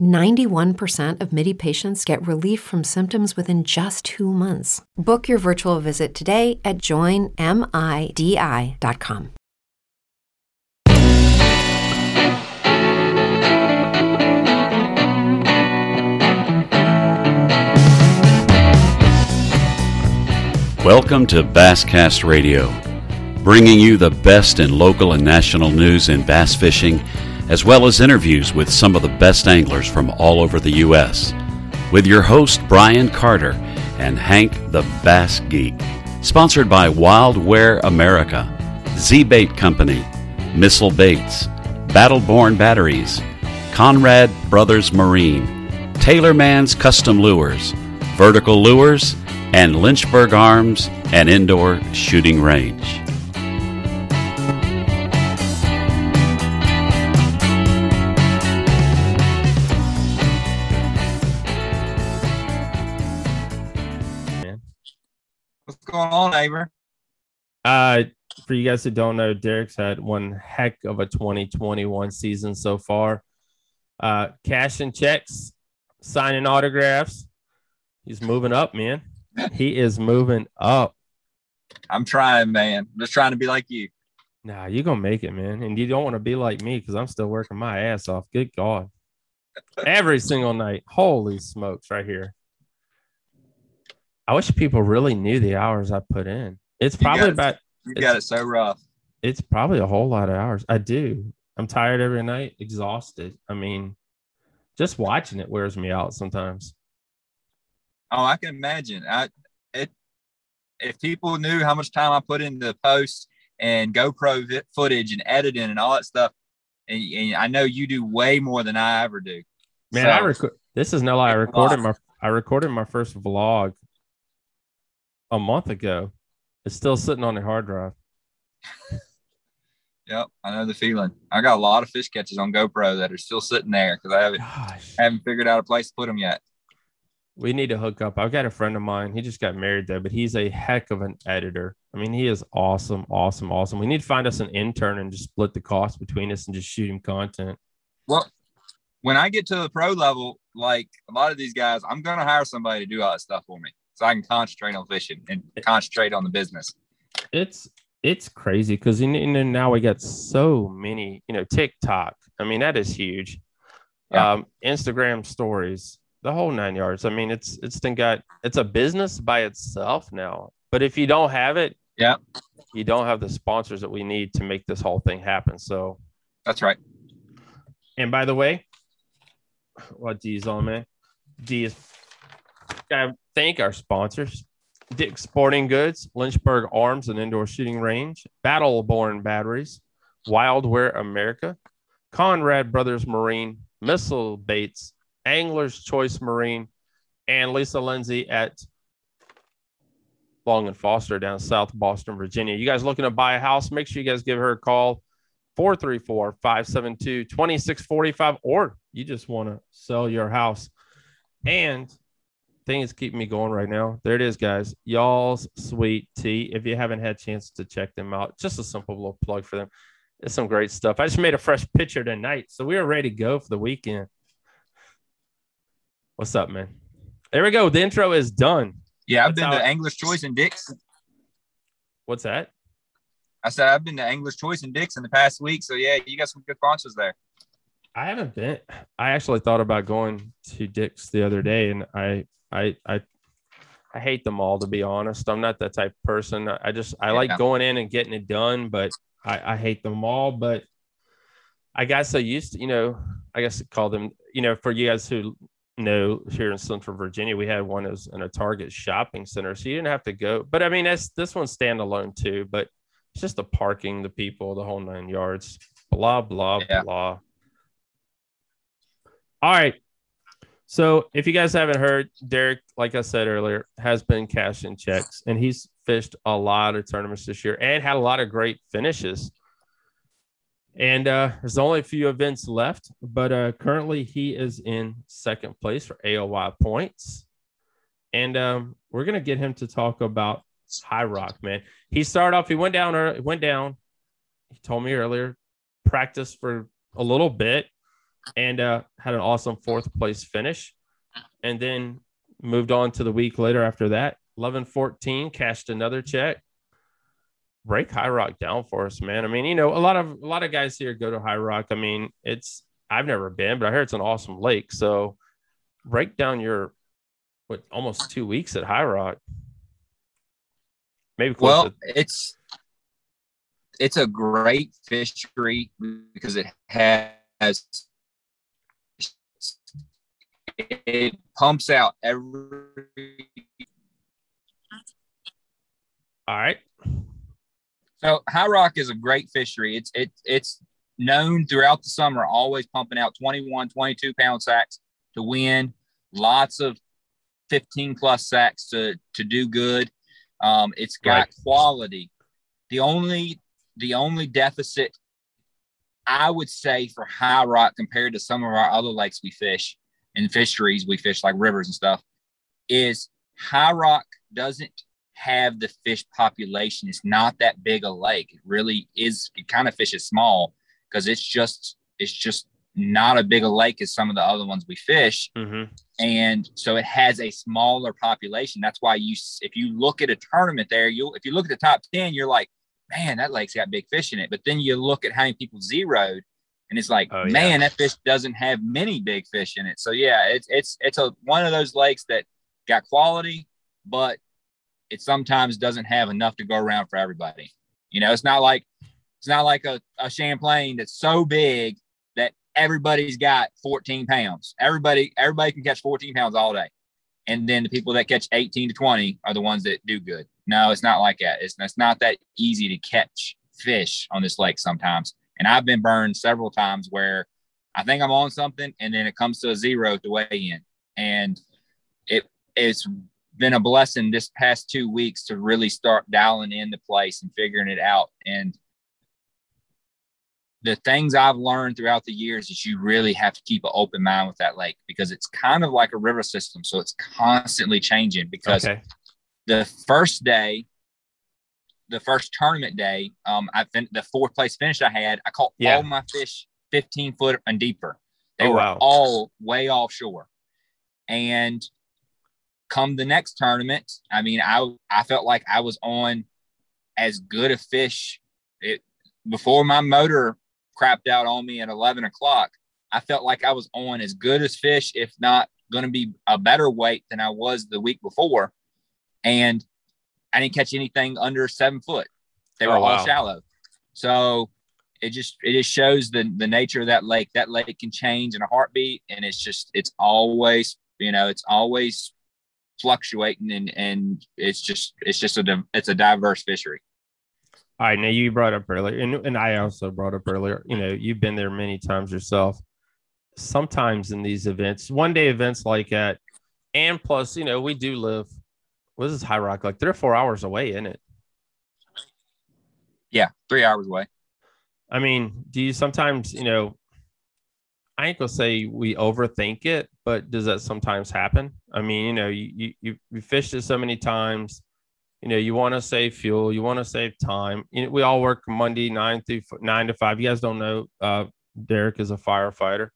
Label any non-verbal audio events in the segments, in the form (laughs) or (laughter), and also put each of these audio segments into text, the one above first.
91% of MIDI patients get relief from symptoms within just two months. Book your virtual visit today at joinmidi.com. Welcome to Basscast Radio, bringing you the best in local and national news in bass fishing, as well as interviews with some of the best anglers from all over the U.S. With your host, Brian Carter and Hank the Bass Geek. Sponsored by Wildware America, Z Bait Company, Missile Baits, Battleborn Batteries, Conrad Brothers Marine, Taylor Man's Custom Lures, Vertical Lures, and Lynchburg Arms and Indoor Shooting Range. Neighbor? Uh, for you guys that don't know, Derek's had one heck of a 2021 season so far. Uh, cashing checks, signing autographs. He's moving up, man. He is moving up. I'm trying, man. I'm just trying to be like you. Nah, you're gonna make it, man. And you don't want to be like me because I'm still working my ass off. Good God. Every single night. Holy smokes, right here. I wish people really knew the hours I put in. It's You probably it. about You got it so rough. it's probably a whole lot of hours. I do. I'm tired every night, exhausted. I mean, just watching it wears me out sometimes. Oh, I can imagine. I it if people knew how much time I put into the posts and GoPro vi- footage and editing and all that stuff, and, and I know you do way more than I ever do. Man, So, I record. This is no lie. I recorded my I recorded my first vlog a month ago. It's still sitting on the hard drive. (laughs) Yep, I know the feeling. I got a lot of fish catches on GoPro that are still sitting there because I haven't Gosh, haven't figured out a place to put them yet. we need to hook up. I've got a friend of mine. He just got married though, but he's a heck of an editor. I mean, he is awesome, awesome, awesome. We need to find us an intern and just split the cost between us and just shoot him content. Well, when I get to the pro level, like a lot of these guys, I'm gonna hire somebody to do all that stuff for me, so I can concentrate on fishing and concentrate on the business. it's it's crazy because you know now we got so many you know tiktok i mean that is huge Yeah. um instagram stories the whole nine yards i mean it's it's then got it's a business by itself now but if you don't have it Yeah. you don't have the sponsors that we need to make this whole thing happen so That's right. and by the way what d's on man d's gotta thank our sponsors Dick Sporting Goods, Lynchburg Arms and Indoor Shooting Range, Battleborn Batteries, Wildware America, Conrad Brothers Marine, Missile Baits, Angler's Choice Marine, and Lisa Lindsay at Long and Foster down South Boston, Virginia. You guys looking to buy a house? Make sure you guys give her a call 434 572 2645, or you just want to sell your house. And thing is keeping me going right now. There it is, guys. Y'all's sweet tea. If you haven't had a chance to check them out, just a simple little plug for them. It's some great stuff. I just made a fresh picture tonight, so we are ready to go for the weekend. What's up, man? There we go. The intro is done. Yeah, I've That's been to Angler's Choice and Dick's. What's that? I said I've been to Angler's Choice and Dick's in the past week. So yeah, you got some good sponsors there. I haven't been. I actually thought about going to Dick's the other day, and I, I, I, I hate them all to be honest. I'm not that type of person. I just I like going in and getting it done, but I, I hate them all, but I got so used to, you know, I guess call them, you know, for you guys who know here in Central Virginia, we had one as in a Target shopping center, so you didn't have to go. But I mean, that's this one's standalone too. But it's just the parking, the people, the whole nine yards. Blah blah yeah. blah. All right. So if you guys haven't heard, Derek, like I said earlier, has been cashing checks, and he's fished a lot of tournaments this year and had a lot of great finishes. And uh, there's only a few events left, but uh, currently he is in second place for AOY points. And um, we're gonna get him to talk about High Rock, man. He started off. He went down. Or went down. He told me earlier. Practiced for a little bit, and uh, had an awesome fourth place finish. And then moved on to the week later after that. 11 14 cashed another check break High Rock down for us, man. I mean, you know, a lot of a lot of guys here go to High Rock. I mean, it's I've never been, but I hear it's an awesome lake. So break down your what almost two weeks at High Rock. Maybe well, to- it's it's a great fishery because it has it pumps out every all right so High Rock is a great fishery. It's it, it's known throughout the summer, always pumping out 21, 22 pound sacks to win. Lots of 15 plus sacks to to do good. Um, it's got right. quality. The only the only deficit I would say for High Rock compared to some of our other lakes we fish and fisheries we fish like rivers and stuff is High Rock doesn't have the fish population. It's not that big a lake. It really is. It kind of fishes small because it's just it's just not a big a lake as some of the other ones we fish. Mm-hmm. And so it has a smaller population. That's why you if you look at a tournament there, you'll if you look at the top 10, you're like, man, that lake's got big fish in it. But then you look at how many people zeroed and it's like, oh, yeah. man, that fish doesn't have many big fish in it. So yeah, it's it's it's a one of those lakes that got quality, but it sometimes doesn't have enough to go around for everybody. You know, it's not like it's not like a, a Champlain that's so big that everybody's got 14 pounds. Everybody, everybody can catch 14 pounds all day. And then the people that catch 18 to 20 are the ones that do good. No, it's not like that. It's, it's not that easy to catch fish on this lake sometimes. And I've been burned several times where I think I'm on something and then it comes to a zero to weigh in. And it it's been a blessing this past two weeks to really start dialing in the place and figuring it out. And the things I've learned throughout the years is you really have to keep an open mind with that lake because it's kind of like a river system. So it's constantly changing because okay. the first day, the first tournament day, um, I fin- the fourth place finish I had, I caught yeah. all my fish 15 foot and deeper. They oh, were wow. all way offshore. And come the next tournament, I mean, I I felt like I was on as good a fish. It before my motor crapped out on me at eleven o'clock. I felt like I was on as good as fish, if not going to be a better weight than I was the week before, and I didn't catch anything under seven foot. They were oh, all wow. shallow. So it just it just shows the the nature of that lake. That lake can change in a heartbeat, and it's just it's always you know it's always fluctuating and and it's just it's just a it's a diverse fishery all right now you brought up earlier and, and i also brought up earlier you know you've been there many times yourself sometimes in these events one day events like that and plus you know we do live what is high rock like three or four hours away isn't it yeah three hours away i mean do you sometimes you know I ain't gonna say we overthink it, but does that sometimes happen? I mean, you know, you you you fished it so many times. You know, you want to save fuel, you want to save time. You know, we all work Monday nine through nine to five. You guys don't know, uh, Derek is a firefighter,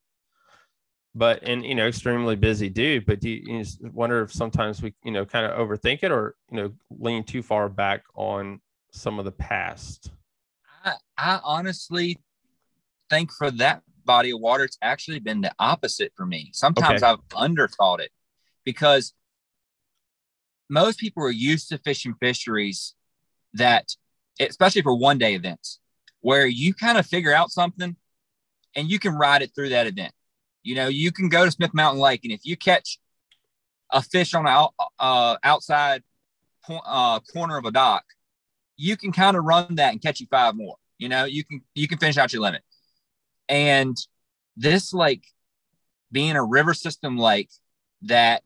but and you know, extremely busy dude. But do you, you wonder if sometimes we, you know, kind of overthink it or you know, lean too far back on some of the past? I, I honestly think for that body of water, it's actually been the opposite for me. Sometimes okay. I've underthought it because most people are used to fishing fisheries that, especially for one day events, where you kind of figure out something and you can ride it through that event. You know, you can go to Smith Mountain Lake, and if you catch a fish on out, uh, outside uh, corner of a dock, you can kind of run that and catch you five more. You know, you can you can finish out your limit. And this like being a river system lake that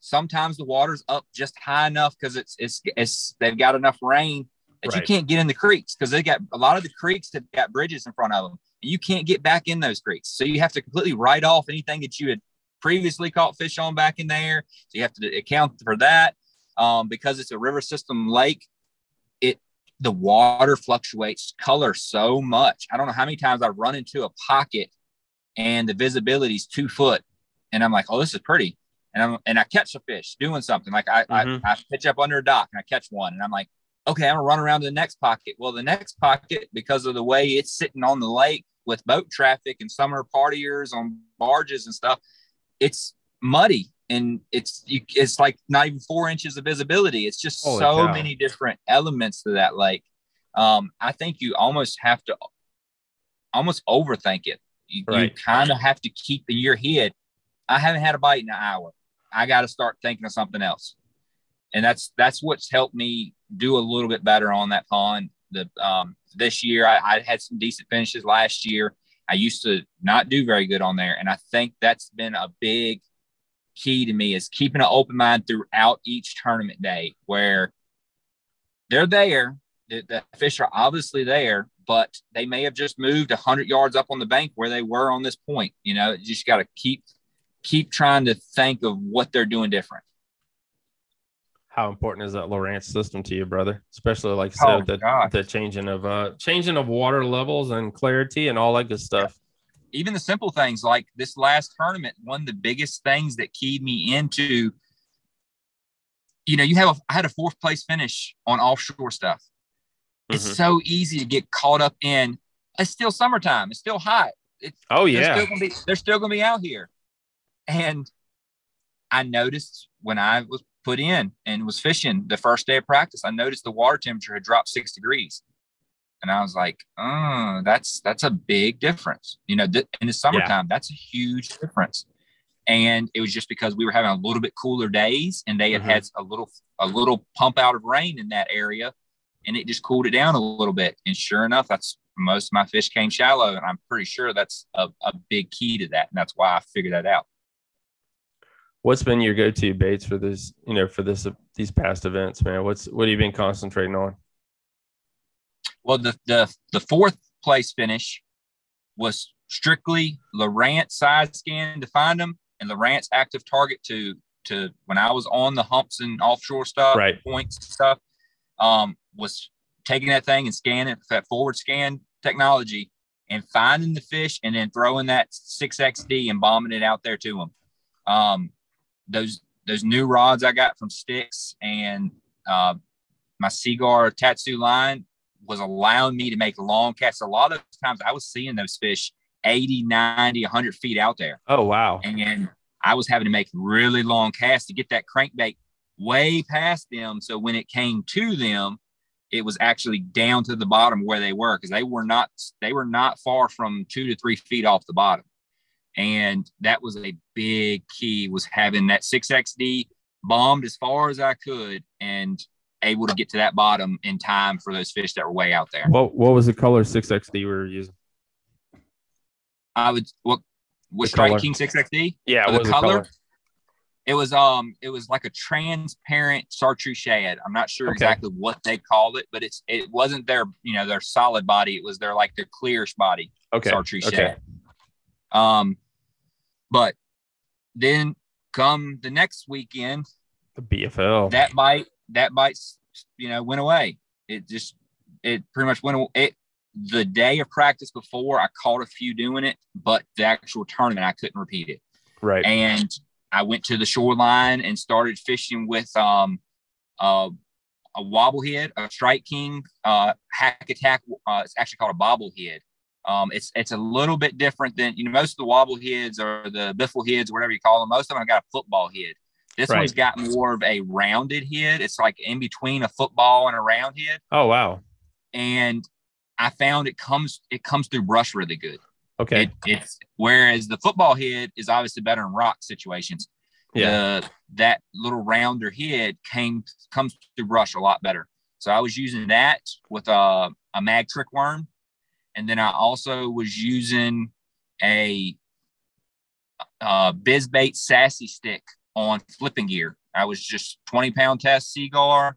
sometimes the water's up just high enough because it's, it's it's they've got enough rain that right. you can't get in the creeks because they got a lot of the creeks have got bridges in front of them you can't get back in those creeks. So you have to completely write off anything that you had previously caught fish on back in there. So you have to account for that. Um, because it's a river system lake, it the water fluctuates color so much. I don't know how many times I've run into a pocket and the visibility is two foot. And I'm like, oh, this is pretty. And I'm and I catch a fish doing something. Like I, mm-hmm. I, I pitch up under a dock and I catch one. And I'm like, okay, I'm gonna run around to the next pocket. Well, the next pocket, because of the way it's sitting on the lake with boat traffic and summer partiers on barges and stuff, it's muddy and it's it's like not even four inches of visibility. It's just Holy so cow. many different elements to that lake. Um, I think you almost have to almost overthink it. You, right. you kind of have to keep in your head. I haven't had a bite in an hour. I got to start thinking of something else, and that's that's what's helped me do a little bit better on that pond. The um, this year I, I had some decent finishes last year. I used to not do very good on there, and I think that's been a big key to me is keeping an open mind throughout each tournament day where they're there. The, the fish are obviously there, but they may have just moved 100 yards up on the bank where they were on this point. You know, you just got to keep keep trying to think of what they're doing different. How important is that Lowrance system to you, brother? Especially like I said, oh, the, the changing of uh changing of water levels and clarity and all that good stuff even the simple things like this last tournament, one of the biggest things that keyed me into, you know, you have a, I had a fourth place finish on offshore stuff. Mm-hmm. It's so easy to get caught up in. It's still summertime. It's still hot. It's, oh yeah, they're still, be, they're still gonna be out here. And I noticed when I was put in and was fishing the first day of practice, I noticed the water temperature had dropped six degrees and I was like, oh, that's that's a big difference. You know, th- in the summertime, yeah. that's a huge difference. And it was just because we were having a little bit cooler days, and they had mm-hmm. had a little a little pump out of rain in that area, and it just cooled it down a little bit. And sure enough, that's most of my fish came shallow, and I'm pretty sure that's a, a big key to that, and that's why I figured that out. What's been your go-to baits for this? You know, for this these past events, man. What's what have you been concentrating on? Well, the the the fourth place finish was strictly Lowrance side scan to find them and Lowrance active target to to when I was on the humps and offshore stuff, right. points stuff, um, was taking that thing and scanning that forward scan technology and finding the fish and then throwing that 6XD and bombing it out there to them. Um, those those new rods I got from Sticks and uh, my Seaguar Tatsu line was allowing me to make long casts. A lot of times I was seeing those fish 80, 90, 100 feet out there. Oh, wow. And I was having to make really long casts to get that crankbait way past them. So when it came to them, it was actually down to the bottom where they were because they were not they were not far from two to three feet off the bottom. And that was a big key was having that 6XD bombed as far as I could and able to get to that bottom in time for those fish that were way out there. What what was the color six XD we were using? I would what was Strike King six XD? Yeah, the color? color? It was um it was like a transparent chartreuse shad. I'm not sure okay. exactly what they called it, but it's it wasn't their you know their solid body. It was their like their clearish body. Okay. Chartreuse okay. shad. Um, but then come the next weekend, the BFL that bite that bite, you know, went away. It just, it pretty much went away. It, the day of practice before, I caught a few doing it, but the actual tournament, I couldn't repeat it. Right. And I went to the shoreline and started fishing with um, uh, a wobblehead, a strike king, uh, hack attack. Uh, it's actually called a bobblehead. Um, it's it's a little bit different than you know most of the wobbleheads or the biffle heads, whatever you call them. Most of them have got a football head. This right. one's got more of a rounded head. It's like in between a football and a round head. Oh wow! And I found it comes it comes through brush really good. Okay. It, it's whereas the football head is obviously better in rock situations. yeah. The, that little rounder head came comes through brush a lot better. So I was using that with a, a mag trick worm. And then I also was using a, a Bizbait sassy stick on flipping gear. I was just 20 pound test Seaguar,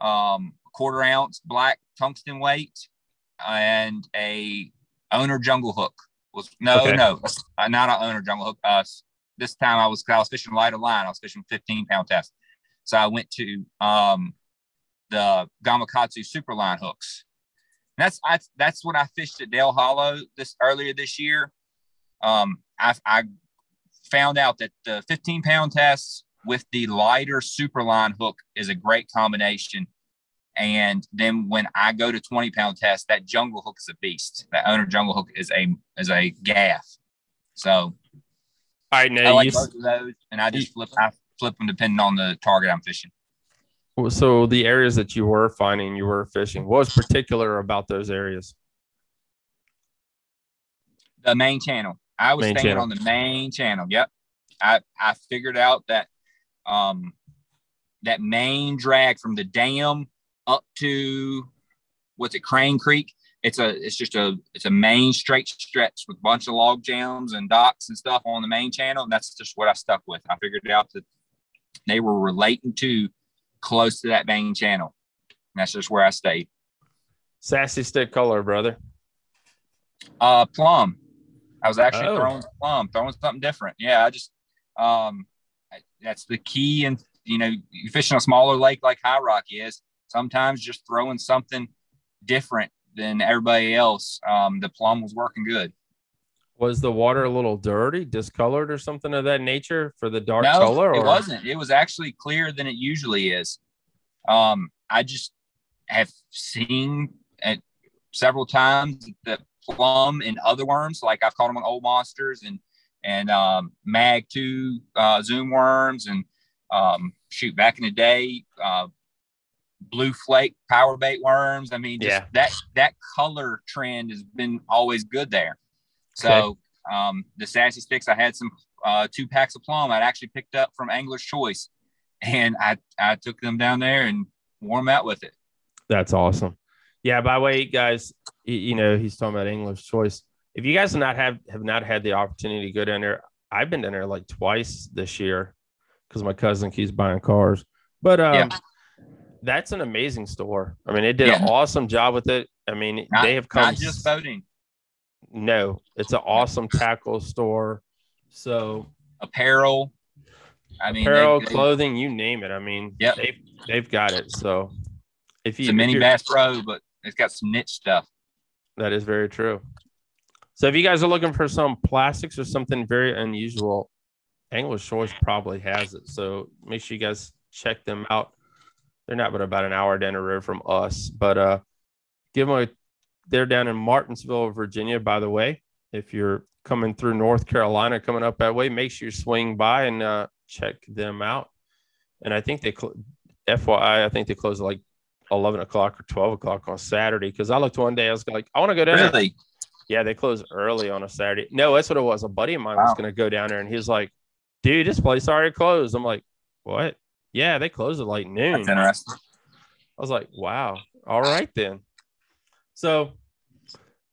um, quarter ounce black tungsten weight, and a owner jungle hook. Was no, Okay. no, uh, not an owner jungle hook. Uh, this time I was I was fishing lighter line. I was fishing 15 pound test. So I went to um, the Gamakatsu Superline hooks. And that's I, that's when I fished at Dale Hollow this earlier this year. Um, I, I found out that the 15 pound test with the lighter Superline hook is a great combination. And then when I go to 20 pound test, that jungle hook is a beast. That owner jungle hook is a is a gaff. So All right. I like you, both of those, and I just flip I flip them depending on the target I'm fishing. So the areas that you were finding, you were fishing. What was particular about those areas? The main channel. I was Main staying channel. on the main channel. Yep. I I figured out that um that main drag from the dam up to what's it Crane Creek. It's a it's just a it's a main straight stretch with a bunch of log jams and docks and stuff on the main channel, and that's just what I stuck with. I figured out that they were relating to close to that main channel. And that's just where I stayed. Sassy stick color, brother. Uh, plum. I was actually Oh. throwing plum, throwing something different. Yeah, I just um, I- that's the key. And you know, you fishing a smaller lake like High Rock is. Sometimes just throwing something different than everybody else. Um, the plum was working good. Was the water a little dirty, discolored, or something of that nature for the dark no, color? it wasn't. It was actually clearer than it usually is. Um, I just have seen it several times the plum and other worms, like I've caught them on old monsters and and um, mag two uh, zoom worms and um, shoot back in the day, uh, blue flake power bait worms. I mean, just Yeah. that that color trend has been always good there. So um, the sassy sticks, I had some uh, two packs of plum I'd actually picked up from Angler's Choice, (laughs) and I I took them down there and wore 'em out with it. That's awesome. Yeah. By the way, guys, you know he's talking about Angler's choice. If you guys have not have have not had the opportunity to go down there, I've been down there like twice this year because my cousin keeps buying cars. But um, Yeah. that's an amazing store. I mean, it did an awesome job with it. I mean, Not, they have come. not just boating, no, it's an awesome tackle store. So apparel. I mean, apparel, they- clothing, you name it. I mean, yeah, they've they've got it. So if you it's a mini Bass Pro, but it's got some niche stuff. That is very true. So if you guys are looking for some plastics or something very unusual, Angler's Choice probably has it. So make sure you guys check them out. They're not but about an hour down the road from us, but uh, give them a. They're down in Martinsville, Virginia. By the way, if you're coming through North Carolina, coming up that way, make sure you swing by and uh, check them out. And I think they, cl- FYI, I think they close like 11 o'clock or 12 o'clock on Saturday. Because I looked one day, I was like, I want to go down there. Really? Yeah, they close early on a Saturday. No, that's what it was. A buddy of mine was going to go down there, and he was like, "Dude, this place already closed." I'm like, "What?" Yeah, they closed at like noon. That's interesting. I was like, "Wow, all right then." So,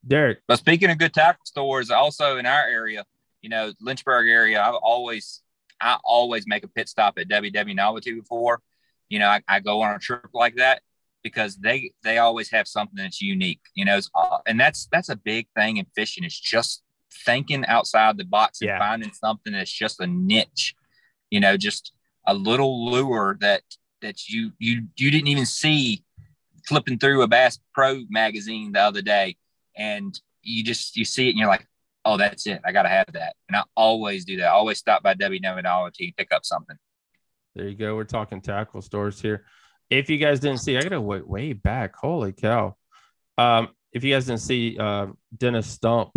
Derek, But speaking of good tackle stores, also in our area, you know, Lynchburg area, I've always, I always make a pit stop at WW Novelty before, you know, I, I go on a trip like that because they they always have something that's unique, you know, uh, and that's that's a big thing in fishing. It's just thinking outside the box and Yeah. finding something that's just a niche, you know, just a little lure that that you you you didn't even see flipping through a Bass Pro magazine the other day and you just you see it and you're like, oh, that's it. I gotta have that. And I always do that. I always stop by W Novelty and pick up something. there you go. We're talking tackle stores here. If you guys didn't see, I gotta wait way back. Holy cow! Um, if you guys didn't see, uh, Dennis Stump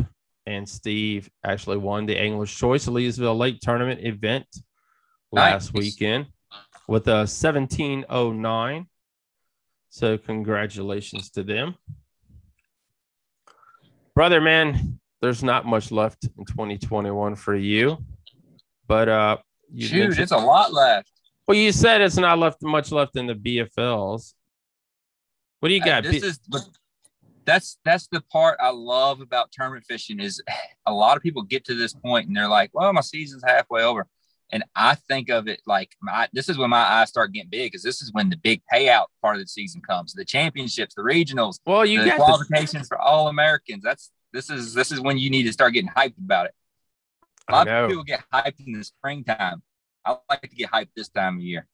and Steve actually won the Angler's Choice Leesville Lake Tournament event last Nice. weekend with a 1709. So congratulations to them. Brother, man, there's not much left in 2021 for you, but uh, you Shoot, mentioned- it's a lot left. well, you said it's not left much left in the BFLs. What do you Uh, got? this B- is that's that's the part I love about tournament fishing is (sighs) a lot of people get to this point and they're like, well, my season's halfway over. And I think of it like my this is when my eyes start getting big because this is when the big payout part of the season comes. The championships, the regionals, well, you the got the, qualifications for all Americans. That's this is this is when you need to start getting hyped about it. A I lot of people get hyped in the springtime. I like to get hyped this time of year.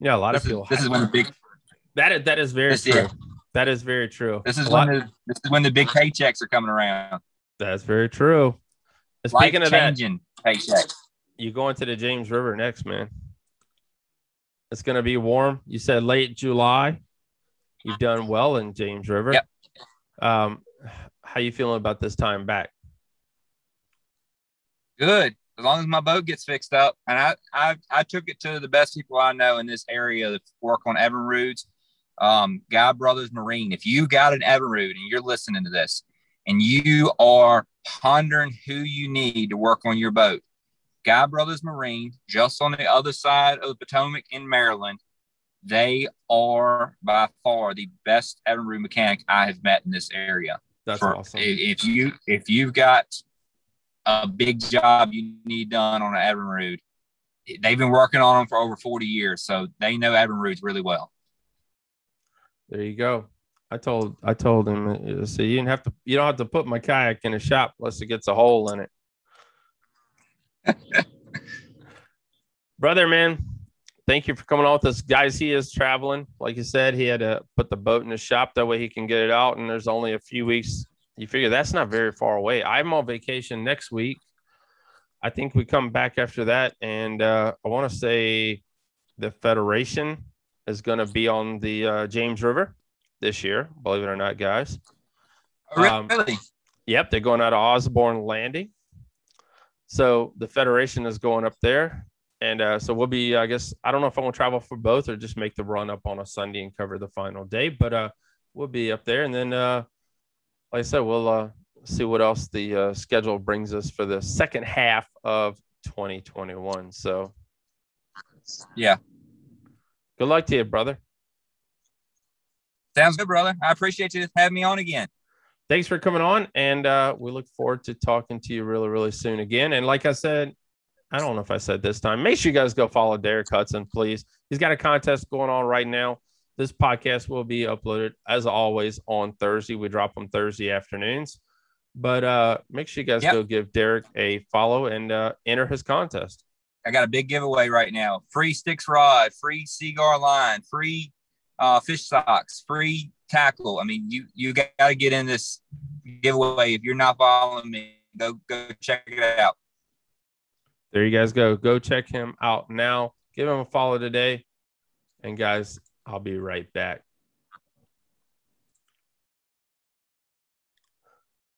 yeah, a lot This of is, people. this is when the big that is that is very true. is- That is very true. this is A lot- when the this is when the big paychecks are coming around. that's very true. And Life Speaking of that, paychecks. You going to the James River next, man. It's gonna be warm. You said late July. You've done well in James River. Yep. Um, how you feeling about this time back? Good. As long as my boat gets fixed up. And I I, I took it to the best people I know in this area that work on Evinrudes. Um, Guy Brothers Marine. If you got an Evinrude and you're listening to this and you are pondering who you need to work on your boat, Guy Brothers Marine, just on the other side of the Potomac in Maryland, they are by far the best Evinrude mechanic I have met in this area. That's for- awesome. If you if you've got a big job you need done on an Evinrude, they've been working on them for over 40 years, so they know Evinrudes really well. There you go. I told I told him uh, so you didn't have to you don't have to put my kayak in a shop unless it gets a hole in it. Brother, man, thank you for coming on with us. Guys, he is traveling. Like you said, he had to put the boat in the shop that way he can get it out. And there's only a few weeks. You figure that's not very far away. I'm on vacation next week. I think we come back after that. And uh, I want to say the Federation is going to be on the uh, James River this year, believe it or not, guys. Um, really? Yep, they're going out of Osborne Landing. So the Federation is going up there. And uh, so we'll be, I guess, I don't know if I'm going to travel for both or just make the run up on a Sunday and cover the final day, but uh, we'll be up there. And then, uh, like I said, we'll uh, see what else the uh, schedule brings us for the second half of 2021. So Yeah. good luck to you, brother. Sounds good, brother. I appreciate you having me on again. Thanks for coming on and uh, we look forward to talking to you really really soon again. And like i said i don't know if i said this time make sure you guys go follow derek hudson please. He's got a contest going on right now. This podcast will be uploaded as always on thursday. We drop them thursday afternoons. But uh, make sure you guys Yep. go give derek a follow and uh, enter his contest. I got a big giveaway right now. Free sticks rod, free Seaguar line, free uh, fish socks, free tackle. I mean, you you got to get in this giveaway. If you're not following me, go go check it out. there you guys go. Go check him out now. Give him a follow today. And guys i'll be right back.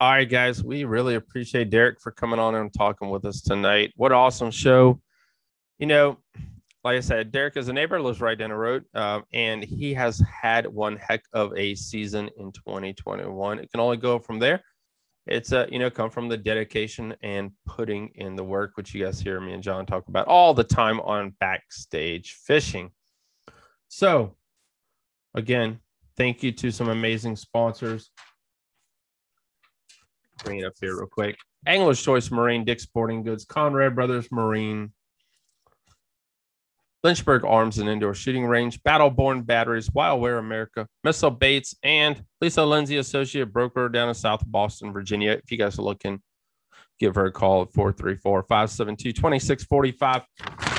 All right guys. We really appreciate derek for coming on and talking with us tonight. What an awesome show. You know like i said derek is a neighbor lives right down the road um, and he has had one heck of a season in 2021 it can only go from there. It's a you know come from the dedication and putting in the work which you guys hear me and john talk about all the time on backstage fishing. So again thank you to some amazing sponsors. Bring it up here real quick. Angler's choice marine dick sporting goods conrad brothers marine Lynchburg Arms and Indoor Shooting Range, Battleborn Batteries, Wildware America, Missile Baits, and Lisa Lindsay, Associate Broker down in South Boston, Virginia. If you guys are looking, give her a call at 434 572 2645.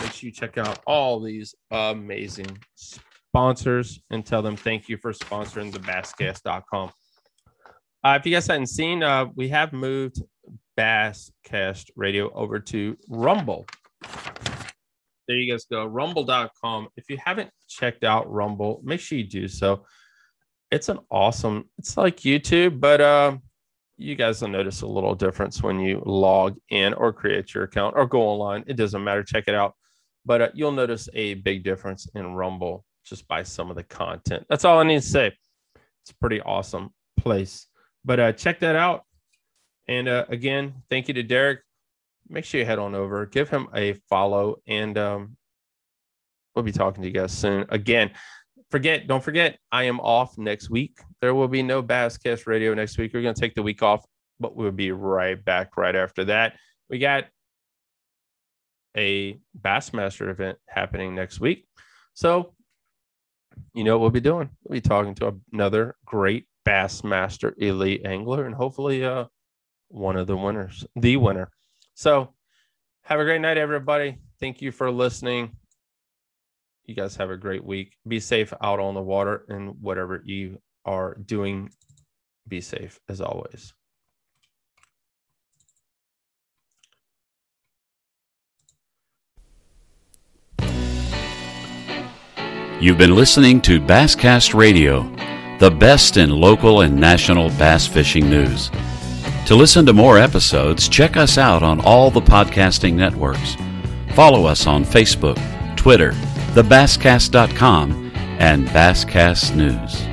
Make sure you check out all these amazing sponsors and tell them thank you for sponsoring the basscast.com. Uh, if you guys hadn't seen, uh, we have moved Basscast Radio over to Rumble there you guys go. Rumble.com if you haven't checked out rumble make sure you do so. It's an awesome it's like youtube but uh you guys will notice a little difference when you log in or create your account or go online. It doesn't matter. Check it out. But uh, you'll notice a big difference in rumble just by some of the content. That's all i need to say. It's a pretty awesome place. But uh, check that out. And uh, again, thank you to Derek. Make sure you head on over, give him a follow, and um, we'll be talking to you guys soon. Again, forget, don't forget, I am off next week. There will be no Basscast Radio next week. We're going to take the week off, but we'll be right back right after that. We got a Bassmaster event happening next week. So, you know what we'll be doing? We'll be talking to another great Bassmaster elite angler and hopefully uh, one of the winners, the winner. So, have a great night, everybody. Thank you for listening. You guys have a great week. Be safe out on the water and whatever you are doing, be safe as always. You've been listening to Basscast Radio, the best in local and national bass fishing news. To listen to more episodes, check us out on all the podcasting networks. Follow us on Facebook, Twitter, thebasscast.com, and Basscast News.